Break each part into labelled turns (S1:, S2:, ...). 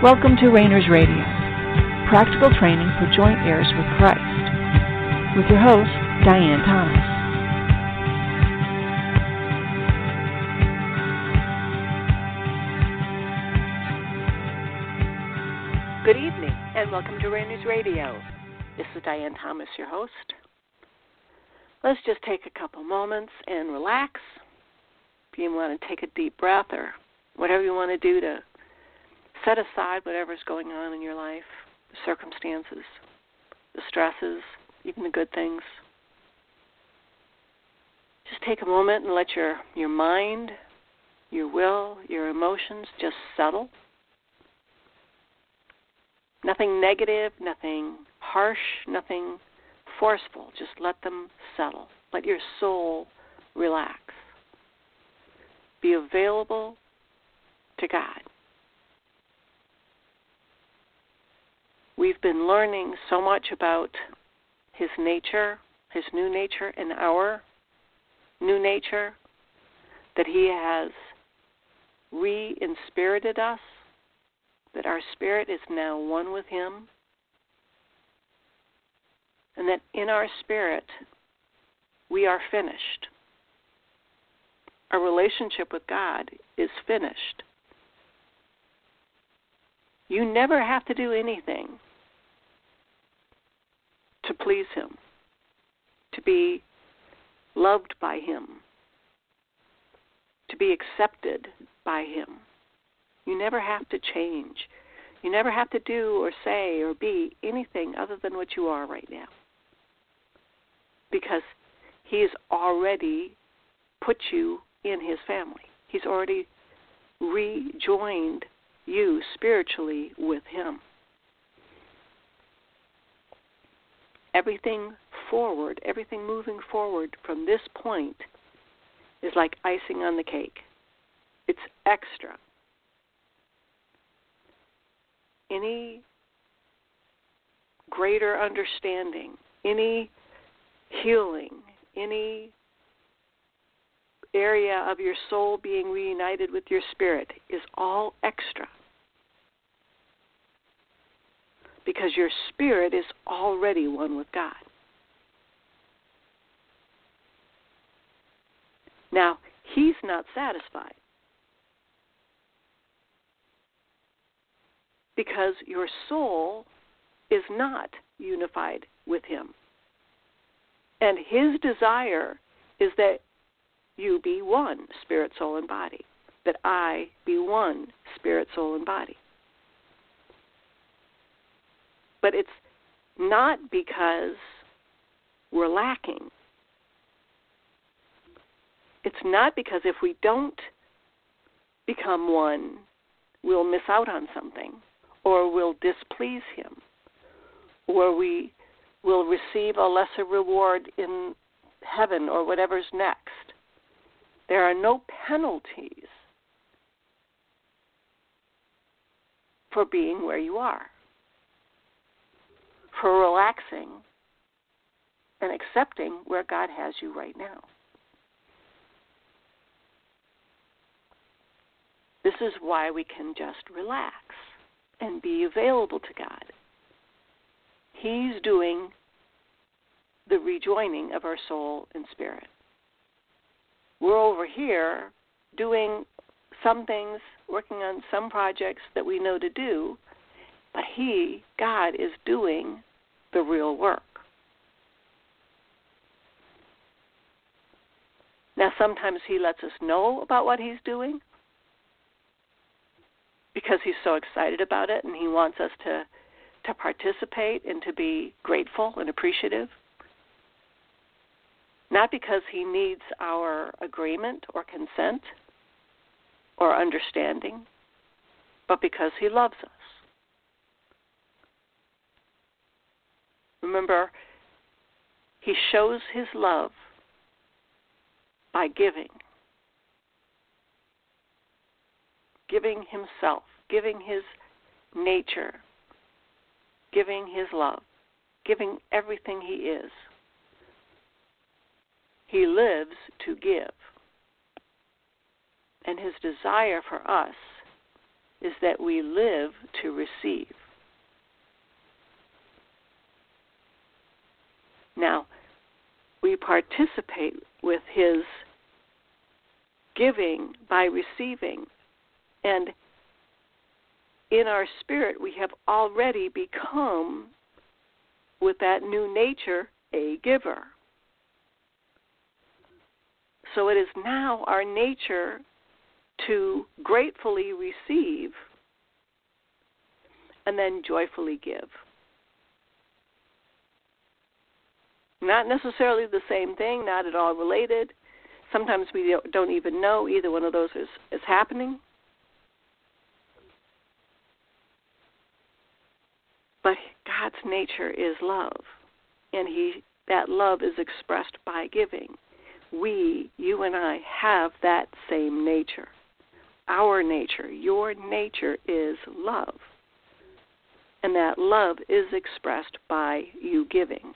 S1: Welcome to Rainers Radio, practical training for joint heirs with Christ, with your host, Diane Thomas.
S2: Good evening, and welcome to Rainers Radio. This is Diane Thomas, your host. Let's just take a couple moments and relax. If you want to take a deep breath or whatever you want to do to set aside whatever's going on in your life, the circumstances, the stresses, even the good things. Just take a moment and let your, your mind, your will, your emotions just settle. Nothing negative, nothing harsh, nothing forceful. Just let them settle. Let your soul relax. Be available to God. We've been learning so much about His nature, His new nature, and our new nature that He has re inspirited us, that our spirit is now one with Him, and that in our spirit we are finished. Our relationship with God is finished. You never have to do anything to please Him, to be loved by Him, to be accepted by Him. You never have to change. You never have to do or say or be anything other than what you are right now. Because He has already put you in His family, He's already rejoined you spiritually with Him. Everything forward, everything moving forward from this point is like icing on the cake. It's extra. Any greater understanding, any healing, any area of your soul being reunited with your spirit is all extra. Because your spirit is already one with God. Now, He's not satisfied because your soul is not unified with Him. And His desire is that you be one, spirit, soul, and body. That I be one, spirit, soul, and body. But it's not because we're lacking. It's not because if we don't become one, we'll miss out on something, or we'll displease Him, or we will receive a lesser reward in heaven or whatever's next. There are no penalties for being where you are for relaxing and accepting where God has you right now. This is why we can just relax and be available to God. He's doing the rejoining of our soul and spirit. We're over here doing some things, working on some projects that we know to do, but He, God, is doing the real work. Now, sometimes he lets us know about what he's doing because he's so excited about it and he wants us to, to participate and to be grateful and appreciative. Not because he needs our agreement or consent or understanding, but because he loves us. Remember, he shows his love by giving. Giving himself, giving his nature, giving his love, giving everything he is. He lives to give. And his desire for us is that we live to receive. Now, we participate with His giving by receiving. And in our spirit, we have already become, with that new nature, a giver. So it is now our nature to gratefully receive and then joyfully give. Not necessarily the same thing, not at all related. Sometimes we don't even know either one of those is, is happening. But God's nature is love, and He that love is expressed by giving. We, you and I, have that same nature. Our nature, your nature is love. And that love is expressed by you giving.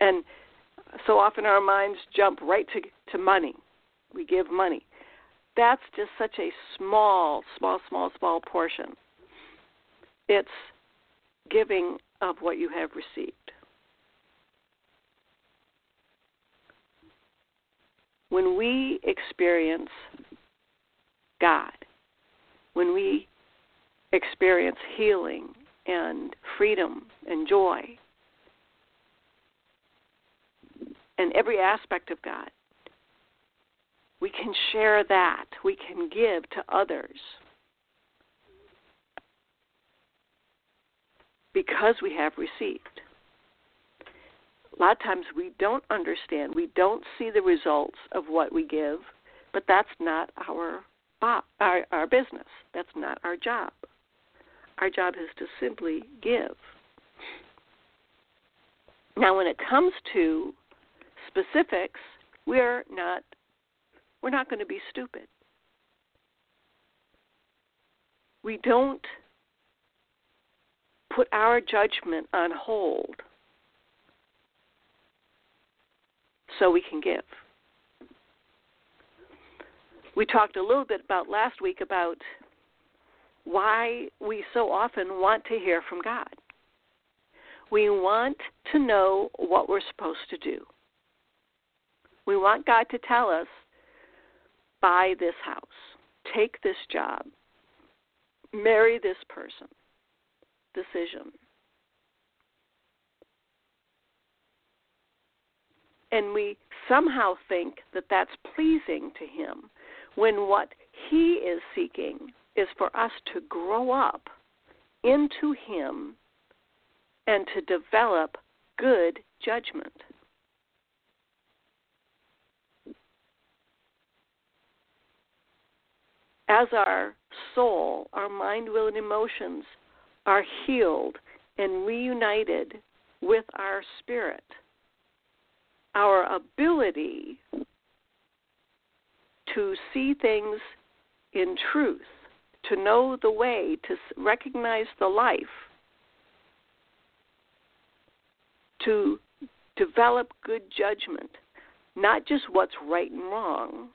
S2: And so often our minds jump right to, to money. We give money. That's just such a small, small, small, small portion. It's giving of what you have received. When we experience God, when we experience healing and freedom and joy, and every aspect of God. We can share that. We can give to others. Because we have received. A lot of times we don't understand, we don't see the results of what we give, but that's not our our, our business. That's not our job. Our job is to simply give. Now, when it comes to specifics, we're not we're not going to be stupid. We don't put our judgment on hold so we can give. We talked a little bit about last week about why we so often want to hear from God. We want to know what we're supposed to do. We want God to tell us buy this house, take this job, marry this person. Decision. And we somehow think that that's pleasing to Him when what He is seeking is for us to grow up into Him and to develop good judgment. As our soul, our mind, will, and emotions are healed and reunited with our spirit, our ability to see things in truth, to know the way, to recognize the life, to develop good judgment, not just what's right and wrong,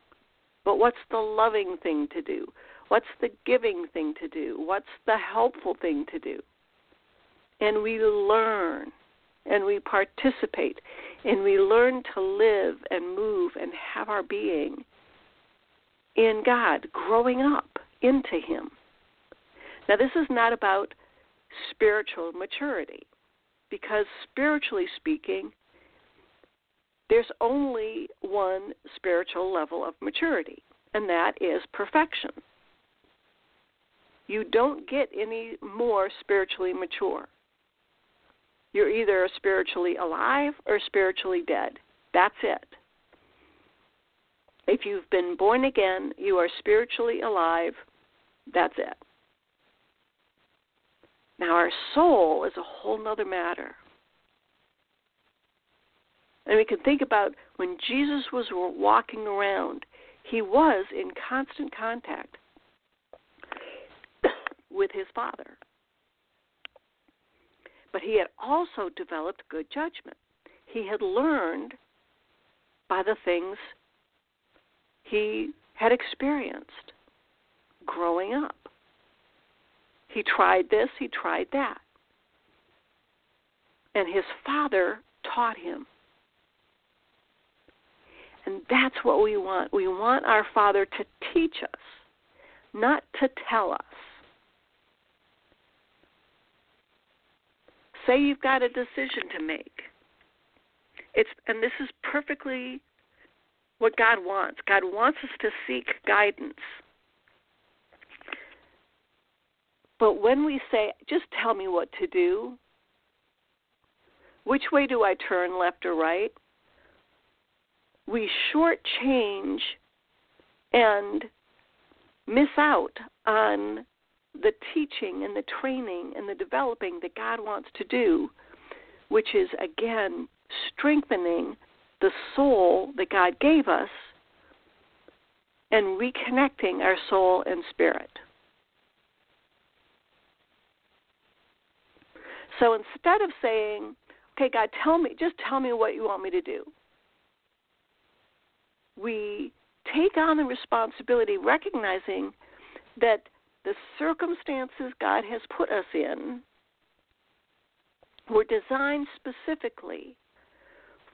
S2: but what's the loving thing to do? What's the giving thing to do? What's the helpful thing to do? And we learn and we participate and we learn to live and move and have our being in God, growing up into Him. Now, this is not about spiritual maturity, because spiritually speaking, there's only one spiritual level of maturity, and that is perfection. You don't get any more spiritually mature. You're either spiritually alive or spiritually dead. That's it. If you've been born again, you are spiritually alive. That's it. Now, our soul is a whole other matter. And we can think about when Jesus was walking around, he was in constant contact with his Father. But he had also developed good judgment. He had learned by the things he had experienced. growing up. He tried this, he tried that. And his father taught him. And that's what we want. We want our Father to teach us, not to tell us. Say you've got a decision to make. It's and this is perfectly what God wants. God wants us to seek guidance. But when we say, just tell me what to do, which way do I turn, left or right? We shortchange and miss out on the teaching and the training and the developing that God wants to do, which is, again, strengthening the soul that God gave us and reconnecting our soul and spirit. So instead of saying, okay, God, tell me, just tell me what you want me to do, we take on the responsibility, recognizing that the circumstances God has put us in were designed specifically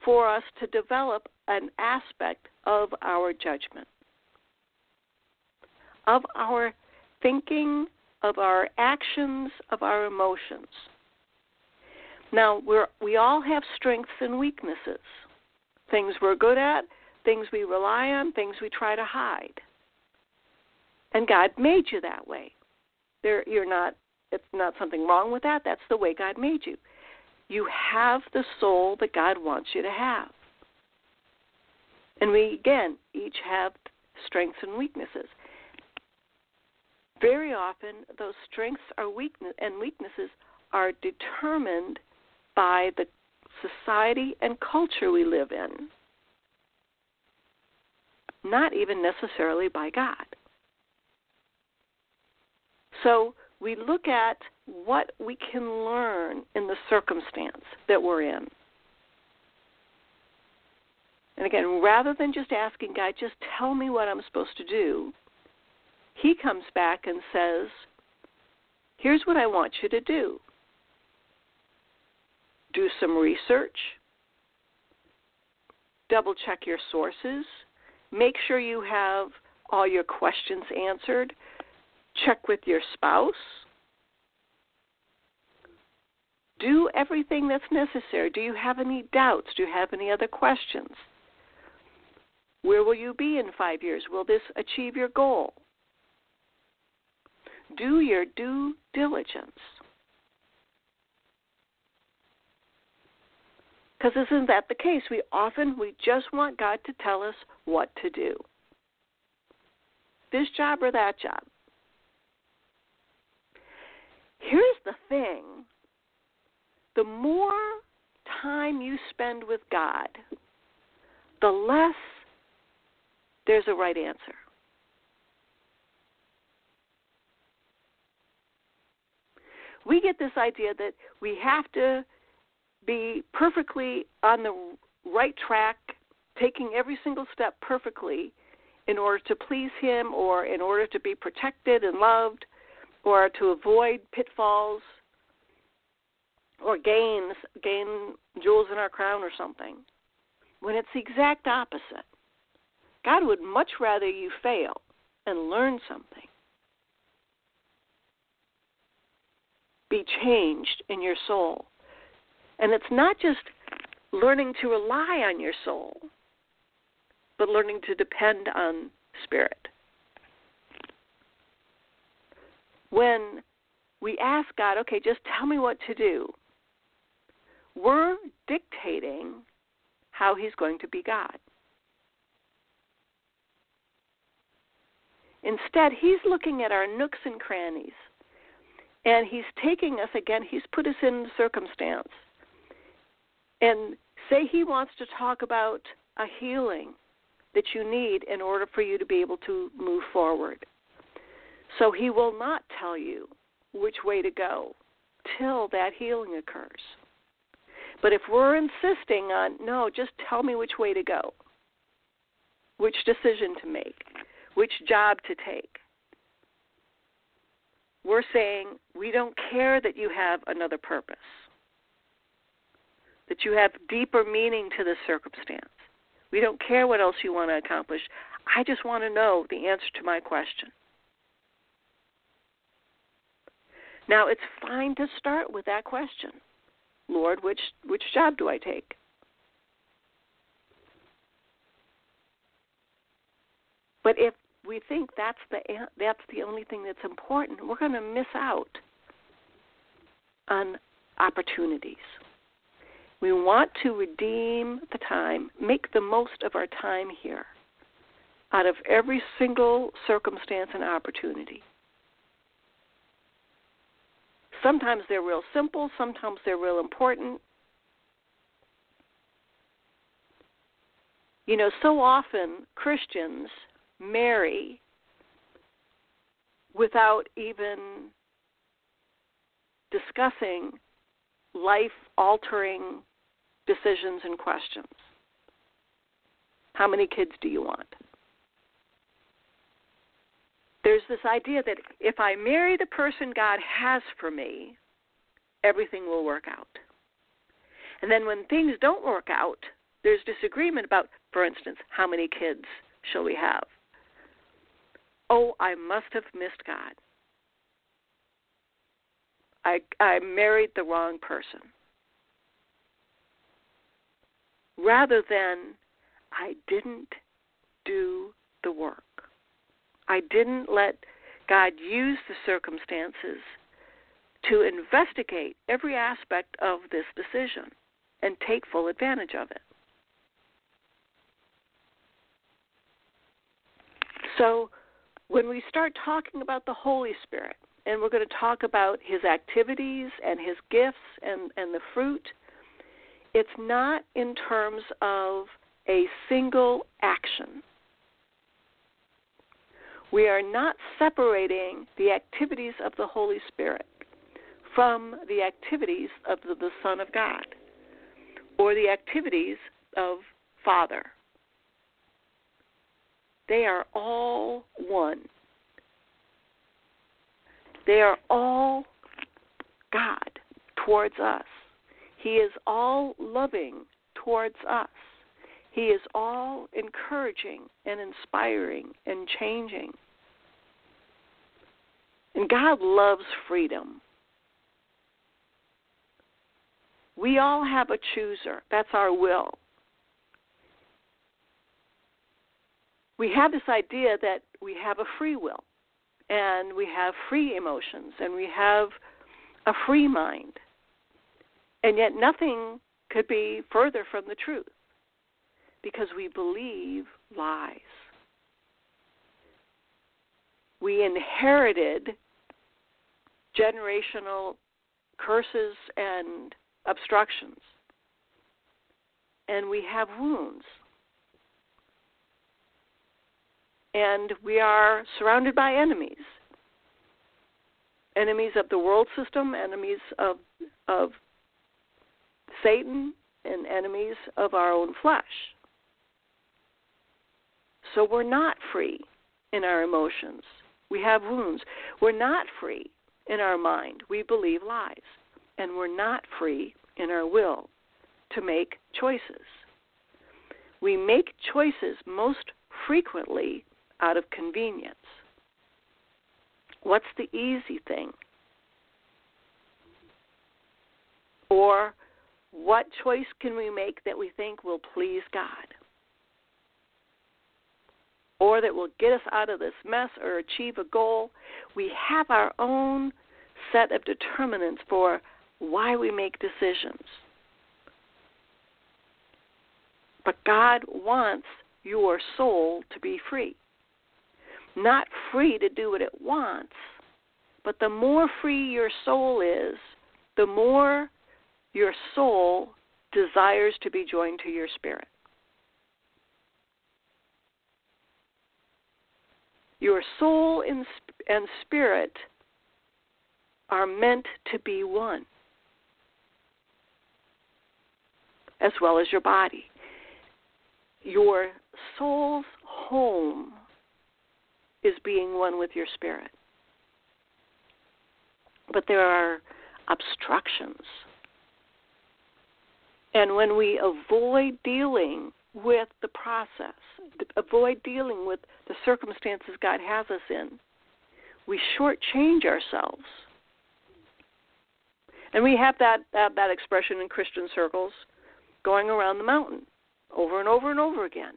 S2: for us to develop an aspect of our judgment, of our thinking, of our actions, of our emotions. Now, we all have strengths and weaknesses things we're good at, things we rely on, things we try to hide. And God made you that way. There, you're not. It's not something wrong with that. That's the way God made you. You have the soul that God wants you to have. And we again each have strengths and weaknesses. Very often, those strengths are weakness and weaknesses are determined by the society and culture we live in, not even necessarily by God. So we look at what we can learn in the circumstance that we're in. And again, rather than just asking God, just tell me what I'm supposed to do, He comes back and says, Here's what I want you to do do some research, double check your sources, make sure you have all your questions answered, check with your spouse. Do everything that's necessary. Do you have any doubts? Do you have any other questions? Where will you be in five years? Will this achieve your goal? Do your due diligence. Because isn't that the case? We often we just want God to tell us what to do. This job or that job. Here's the thing the more time you spend with God, the less there's a right answer. We get this idea that we have to be perfectly on the right track, taking every single step perfectly in order to please Him or in order to be protected and loved or to avoid pitfalls or gains gain jewels in our crown or something. When it's the exact opposite god would much rather you fail and learn something. Be changed in your soul and it's not just learning to rely on your soul but learning to depend on spirit when we ask God, okay, just tell me what to do, we're dictating how He's going to be God. Instead, He's looking at our nooks and crannies, and He's taking us again, He's put us in the circumstance. And say He wants to talk about a healing that you need in order for you to be able to move forward. So he will not tell you which way to go till that healing occurs. But if we're insisting on, no, just tell me which way to go, which decision to make, which job to take, we're saying we don't care that you have another purpose, that you have deeper meaning to this circumstance. We don't care what else you want to accomplish. I just want to know the answer to my question. Now, it's fine to start with that question. Lord, which which job do I take? But if we think that's the that's the only thing that's important, we're going to miss out on opportunities. We want to redeem the time, make the most of our time here out of every single circumstance and opportunity. Sometimes they're real simple, sometimes they're real important. You know, so often Christians marry without even discussing life altering decisions and questions. How many kids do you want? There's this idea that if I marry the person God has for me, everything will work out. And then when things don't work out, there's disagreement about, for instance, how many kids shall we have? Oh, I must have missed God. I I married the wrong person. Rather than I didn't do the work. I didn't let God use the circumstances to investigate every aspect of this decision and take full advantage of it. So, when we start talking about the Holy Spirit, and we're going to talk about his activities and his gifts and, and the fruit, it's not in terms of a single action. We are not separating the activities of the Holy Spirit from the activities of the, the Son of God or the activities of Father. They are all one. They are all God towards us. He is all loving towards us. He is all encouraging and inspiring and changing. And God loves freedom. We all have a chooser. That's our will. we have this idea that we have a free will and we have free emotions and we have a free mind. And yet nothing could be further from the truth because we believe lies. We inherited generational curses and obstructions, and we have wounds. And we are surrounded by enemies. Enemies of the world system enemies of of satan and enemies of our own flesh. So we're not free in our emotions. We have wounds. We're not free in our mind. We believe lies. And we're not free in our will to make choices. We make choices most frequently out of convenience. What's the easy thing? Or what choice can we make that we think will please God? Or that will get us out of this mess or achieve a goal? We have our own set of determinants for why we make decisions. But God wants your soul to be free not free to do what it wants, but the more free your soul is, the more your soul desires to be joined to your spirit. Your soul and spirit are meant to be one, as well as your body. Your soul's home is being one with your spirit. but there are obstructions. And when we avoid dealing with the process, avoid dealing with the circumstances God has us in, we shortchange ourselves. And we have that, that, that expression in Christian circles going around the mountain over and over and over again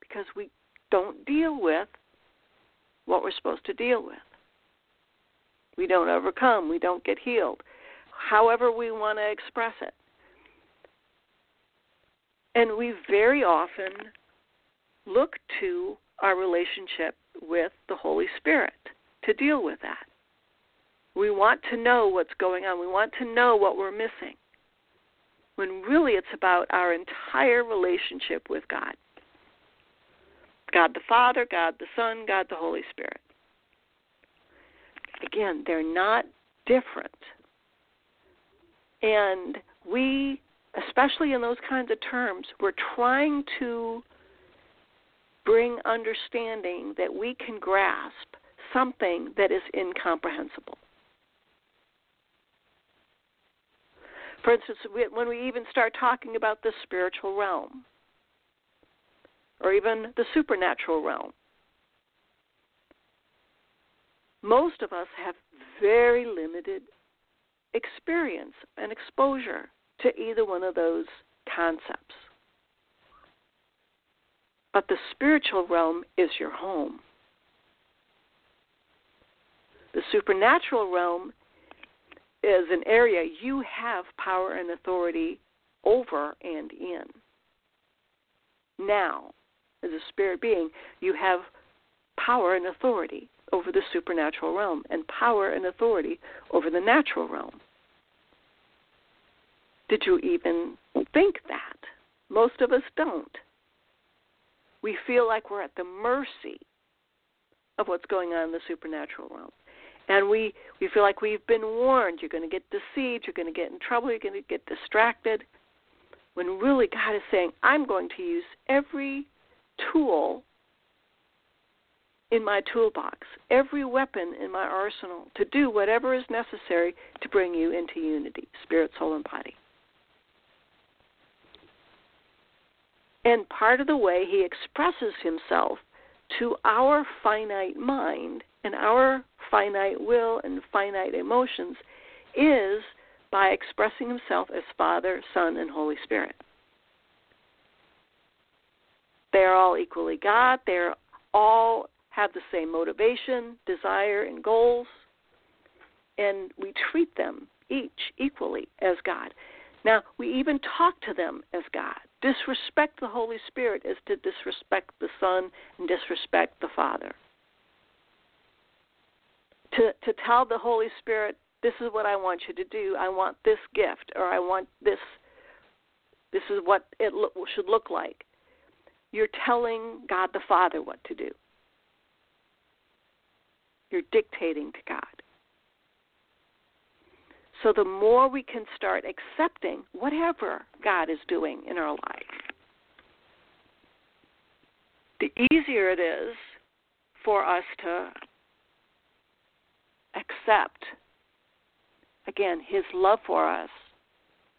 S2: because we don't deal with what we're supposed to deal with. We don't overcome, we don't get healed, however we want to express it. And we very often look to our relationship with the Holy Spirit to deal with that. We want to know what's going on. We want to know what we're missing. When really it's about our entire relationship with God God the Father, God the Son, God the Holy Spirit. Again, they're not different. And we, especially in those kinds of terms, we're trying to bring understanding that we can grasp something that is incomprehensible. For instance, when we even start talking about the spiritual realm or even the supernatural realm, most of us have very limited experience and exposure to either one of those concepts. But the spiritual realm is your home. The supernatural realm is an area you have power and authority over and in. Now, as a spirit being, you have power and authority over the supernatural realm and power and authority over the natural realm. Did you even think that? Most of us don't. We feel like we're at the mercy of what's going on in the supernatural realm. And we we feel like we've been warned. You're going to get deceived. You're going to get in trouble. You're going to get distracted. When really god is saying i'm going to use every tool in my toolbox every weapon in my arsenal to do whatever is necessary to bring you into unity spirit soul and body and part of the way he expresses himself to our finite mind and our finite will and finite emotions is by expressing himself as Father, Son, and Holy Spirit. They're all equally God. They're all have the same motivation, desire, and goals, and we treat them each equally as God. Now, we even talk to them as God. Disrespect the Holy Spirit is to disrespect the Son and disrespect the Father to to tell the Holy Spirit, this is what I want you to do. I want this gift, or I want this. This is what it lo- should look like. You're telling God the Father what to do. You're dictating to God. So the more we can start accepting whatever God is doing in our life, the easier it is for us to accept, again, His love for us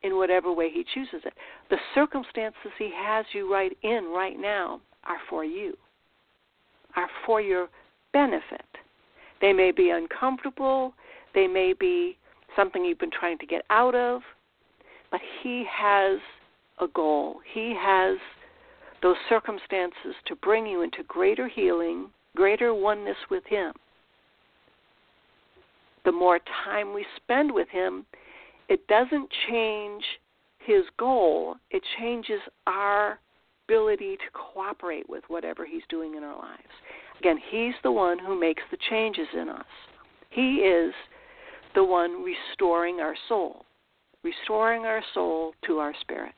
S2: in whatever way He chooses it. The circumstances He has you right in right now are for you, are for your benefit. They may be uncomfortable, they may be something you've been trying to get out of, but He has a goal. He has those circumstances to bring you into greater healing, greater oneness with Him the more time we spend with Him, it doesn't change His goal, it changes our ability to cooperate with whatever He's doing in our lives. Again, He's the one who makes the changes in us. He is the one restoring our soul, restoring our soul to our spirit.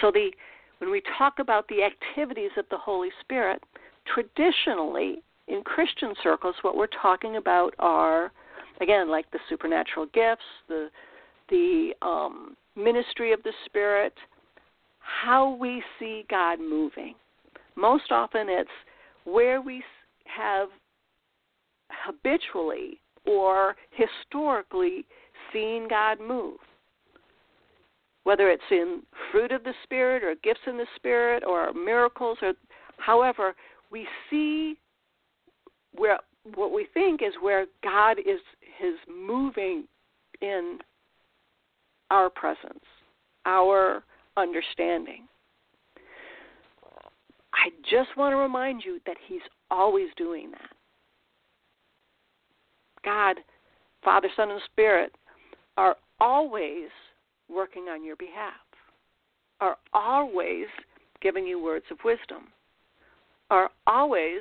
S2: So the when we talk about the activities of the Holy Spirit, traditionally in Christian circles, what we're talking about are, again, like the supernatural gifts, the the um, ministry of the Spirit, how we see God moving. Most often, it's where we have habitually or historically seen God move. Whether it's in fruit of the Spirit or gifts in the Spirit or miracles or however, we see where what we think is where God is his moving in our presence, our understanding. I just want to remind you that He's always doing that. God, Father, Son, and Spirit are always working on your behalf, are always giving you words of wisdom, are always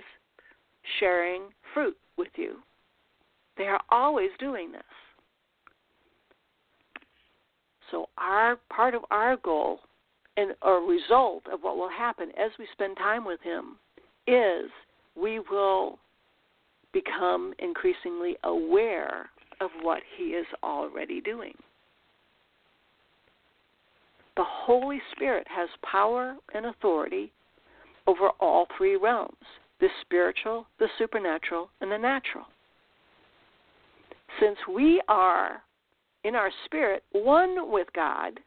S2: sharing fruit with you. They are always doing this. So our part of our goal and a result of what will happen as we spend time with him is we will become increasingly aware of what he is already doing. The Holy Spirit has power and authority over all three realms the spiritual, the supernatural, and the natural. Since we are in our spirit one with God,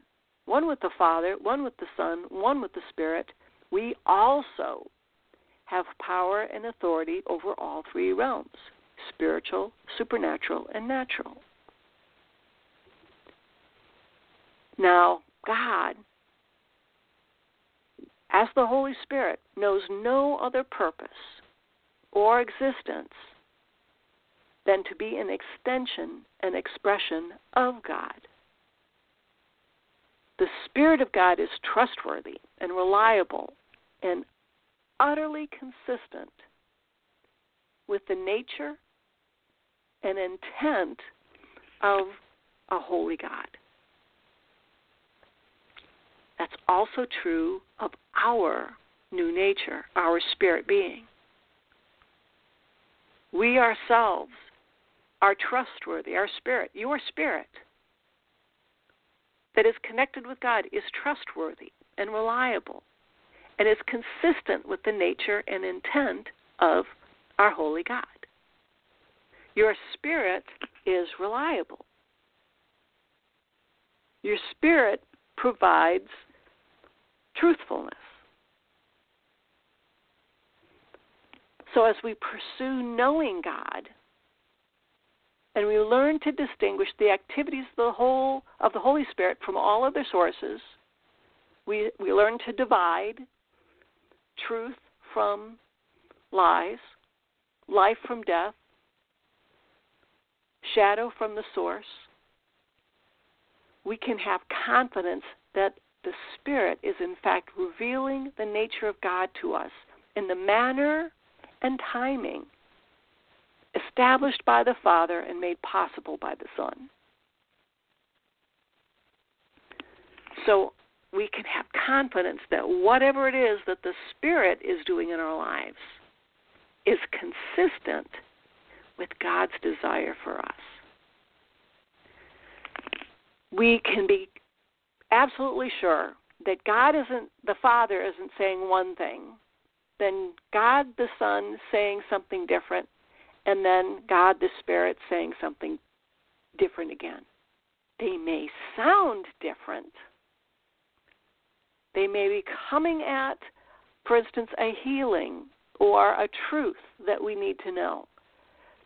S2: one with the Father, one with the Son, one with the Spirit, we also have power and authority over all three realms spiritual, supernatural, and natural. Now, God, as the Holy Spirit, knows no other purpose or existence than to be an extension and expression of God. The Spirit of God is trustworthy and reliable and utterly consistent with the nature and intent of a holy God. That's also true of our new nature, our spirit being. We ourselves are trustworthy, our spirit, your spirit that is connected with God is trustworthy and reliable and is consistent with the nature and intent of our holy God. Your spirit is reliable. Your spirit provides truthfulness. So, as we pursue knowing God, and we learn to distinguish the activities of the whole of the Holy Spirit from all other sources. We we learn to divide truth from lies, life from death, shadow from the source. We can have confidence that the Spirit is in fact revealing the nature of God to us in the manner and timing established by the Father and made possible by the Son. So we can have confidence that whatever it is that the Spirit is doing in our lives is consistent with God's desire for us. We can be absolutely sure that God isn't, the Father isn't saying one thing, then God the Son saying something different, and then God the Spirit saying something different again. They may sound different. They may be coming at, for instance, a healing or a truth that we need to know.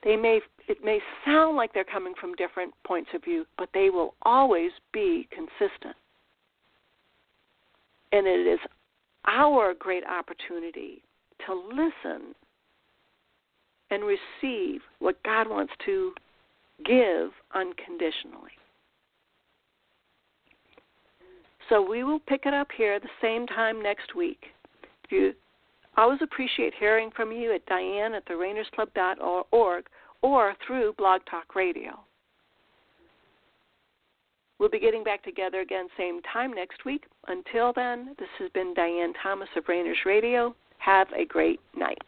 S2: They may it may sound like they're coming from different points of view, but they will always be consistent. And it is our great opportunity to listen and receive what God wants to give unconditionally. So we will pick it up here the same time next week. If you always appreciate hearing from you at Diane at therainersclub.org or through Blog Talk Radio. We'll be getting back together again same time next week. Until then, this has been Diane Thomas of Rainers Radio. Have a great night.